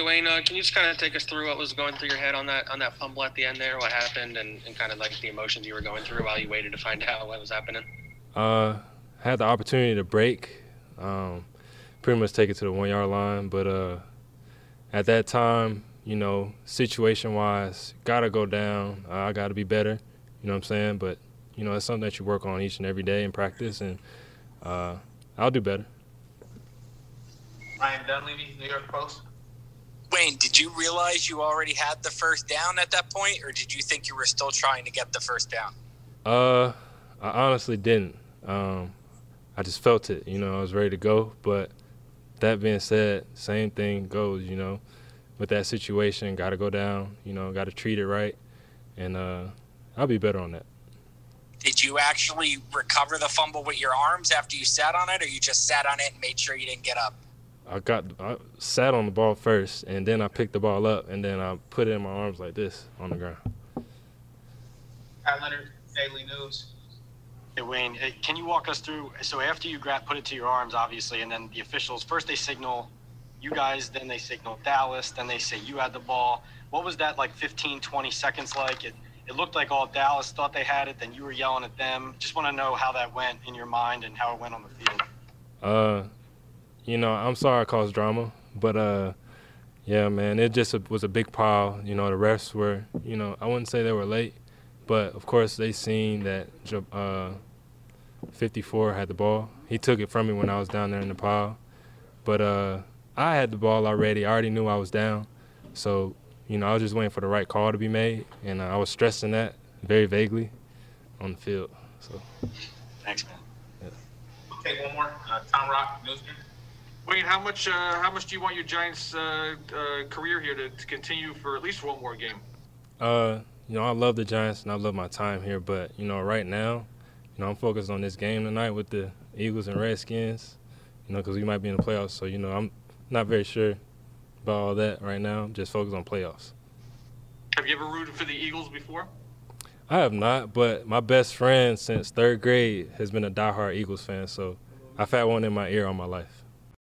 Hey Wayne, uh, can you just kind of take us through what was going through your head on that on that fumble at the end there? What happened, and, and kind of like the emotions you were going through while you waited to find out what was happening? Uh, had the opportunity to break, um, pretty much take it to the one yard line, but uh, at that time, you know, situation wise, gotta go down. Uh, I gotta be better. You know what I'm saying? But you know, it's something that you work on each and every day in practice, and uh, I'll do better. Ryan Dunleavy, New York Post. Wayne, did you realize you already had the first down at that point, or did you think you were still trying to get the first down? Uh, I honestly didn't. Um, I just felt it. You know, I was ready to go. But that being said, same thing goes. You know, with that situation, got to go down. You know, got to treat it right, and uh, I'll be better on that. Did you actually recover the fumble with your arms after you sat on it, or you just sat on it and made sure you didn't get up? I got I sat on the ball first, and then I picked the ball up, and then I put it in my arms like this on the ground. Pat Leonard, Daily News. Hey Wayne, can you walk us through? So after you grab, put it to your arms, obviously, and then the officials first they signal you guys, then they signal Dallas, then they say you had the ball. What was that like 15, 20 seconds like? It it looked like all Dallas thought they had it, then you were yelling at them. Just want to know how that went in your mind and how it went on the field. Uh, you know, I'm sorry I caused drama, but uh, yeah, man, it just was a big pile. You know, the refs were, you know, I wouldn't say they were late, but of course they seen that uh, 54 had the ball. He took it from me when I was down there in the pile, but uh, I had the ball already. I already knew I was down, so you know, I was just waiting for the right call to be made, and uh, I was stressing that very vaguely on the field. So. Thanks, man. Yeah. Okay, one more. Uh, Tom Rock, Newsday. Wayne, how much uh, how much do you want your Giants uh, uh, career here to, to, continue for at least one more game? Uh, you know, I love the Giants and I love my time here, but you know, right now, you know, I'm focused on this game tonight with the Eagles and Redskins. You know, because we might be in the playoffs, so you know, I'm not very sure about all that right now. I'm just focused on playoffs. Have you ever rooted for the Eagles before? I have not, but my best friend since third grade has been a diehard Eagles fan, so I've had one in my ear all my life.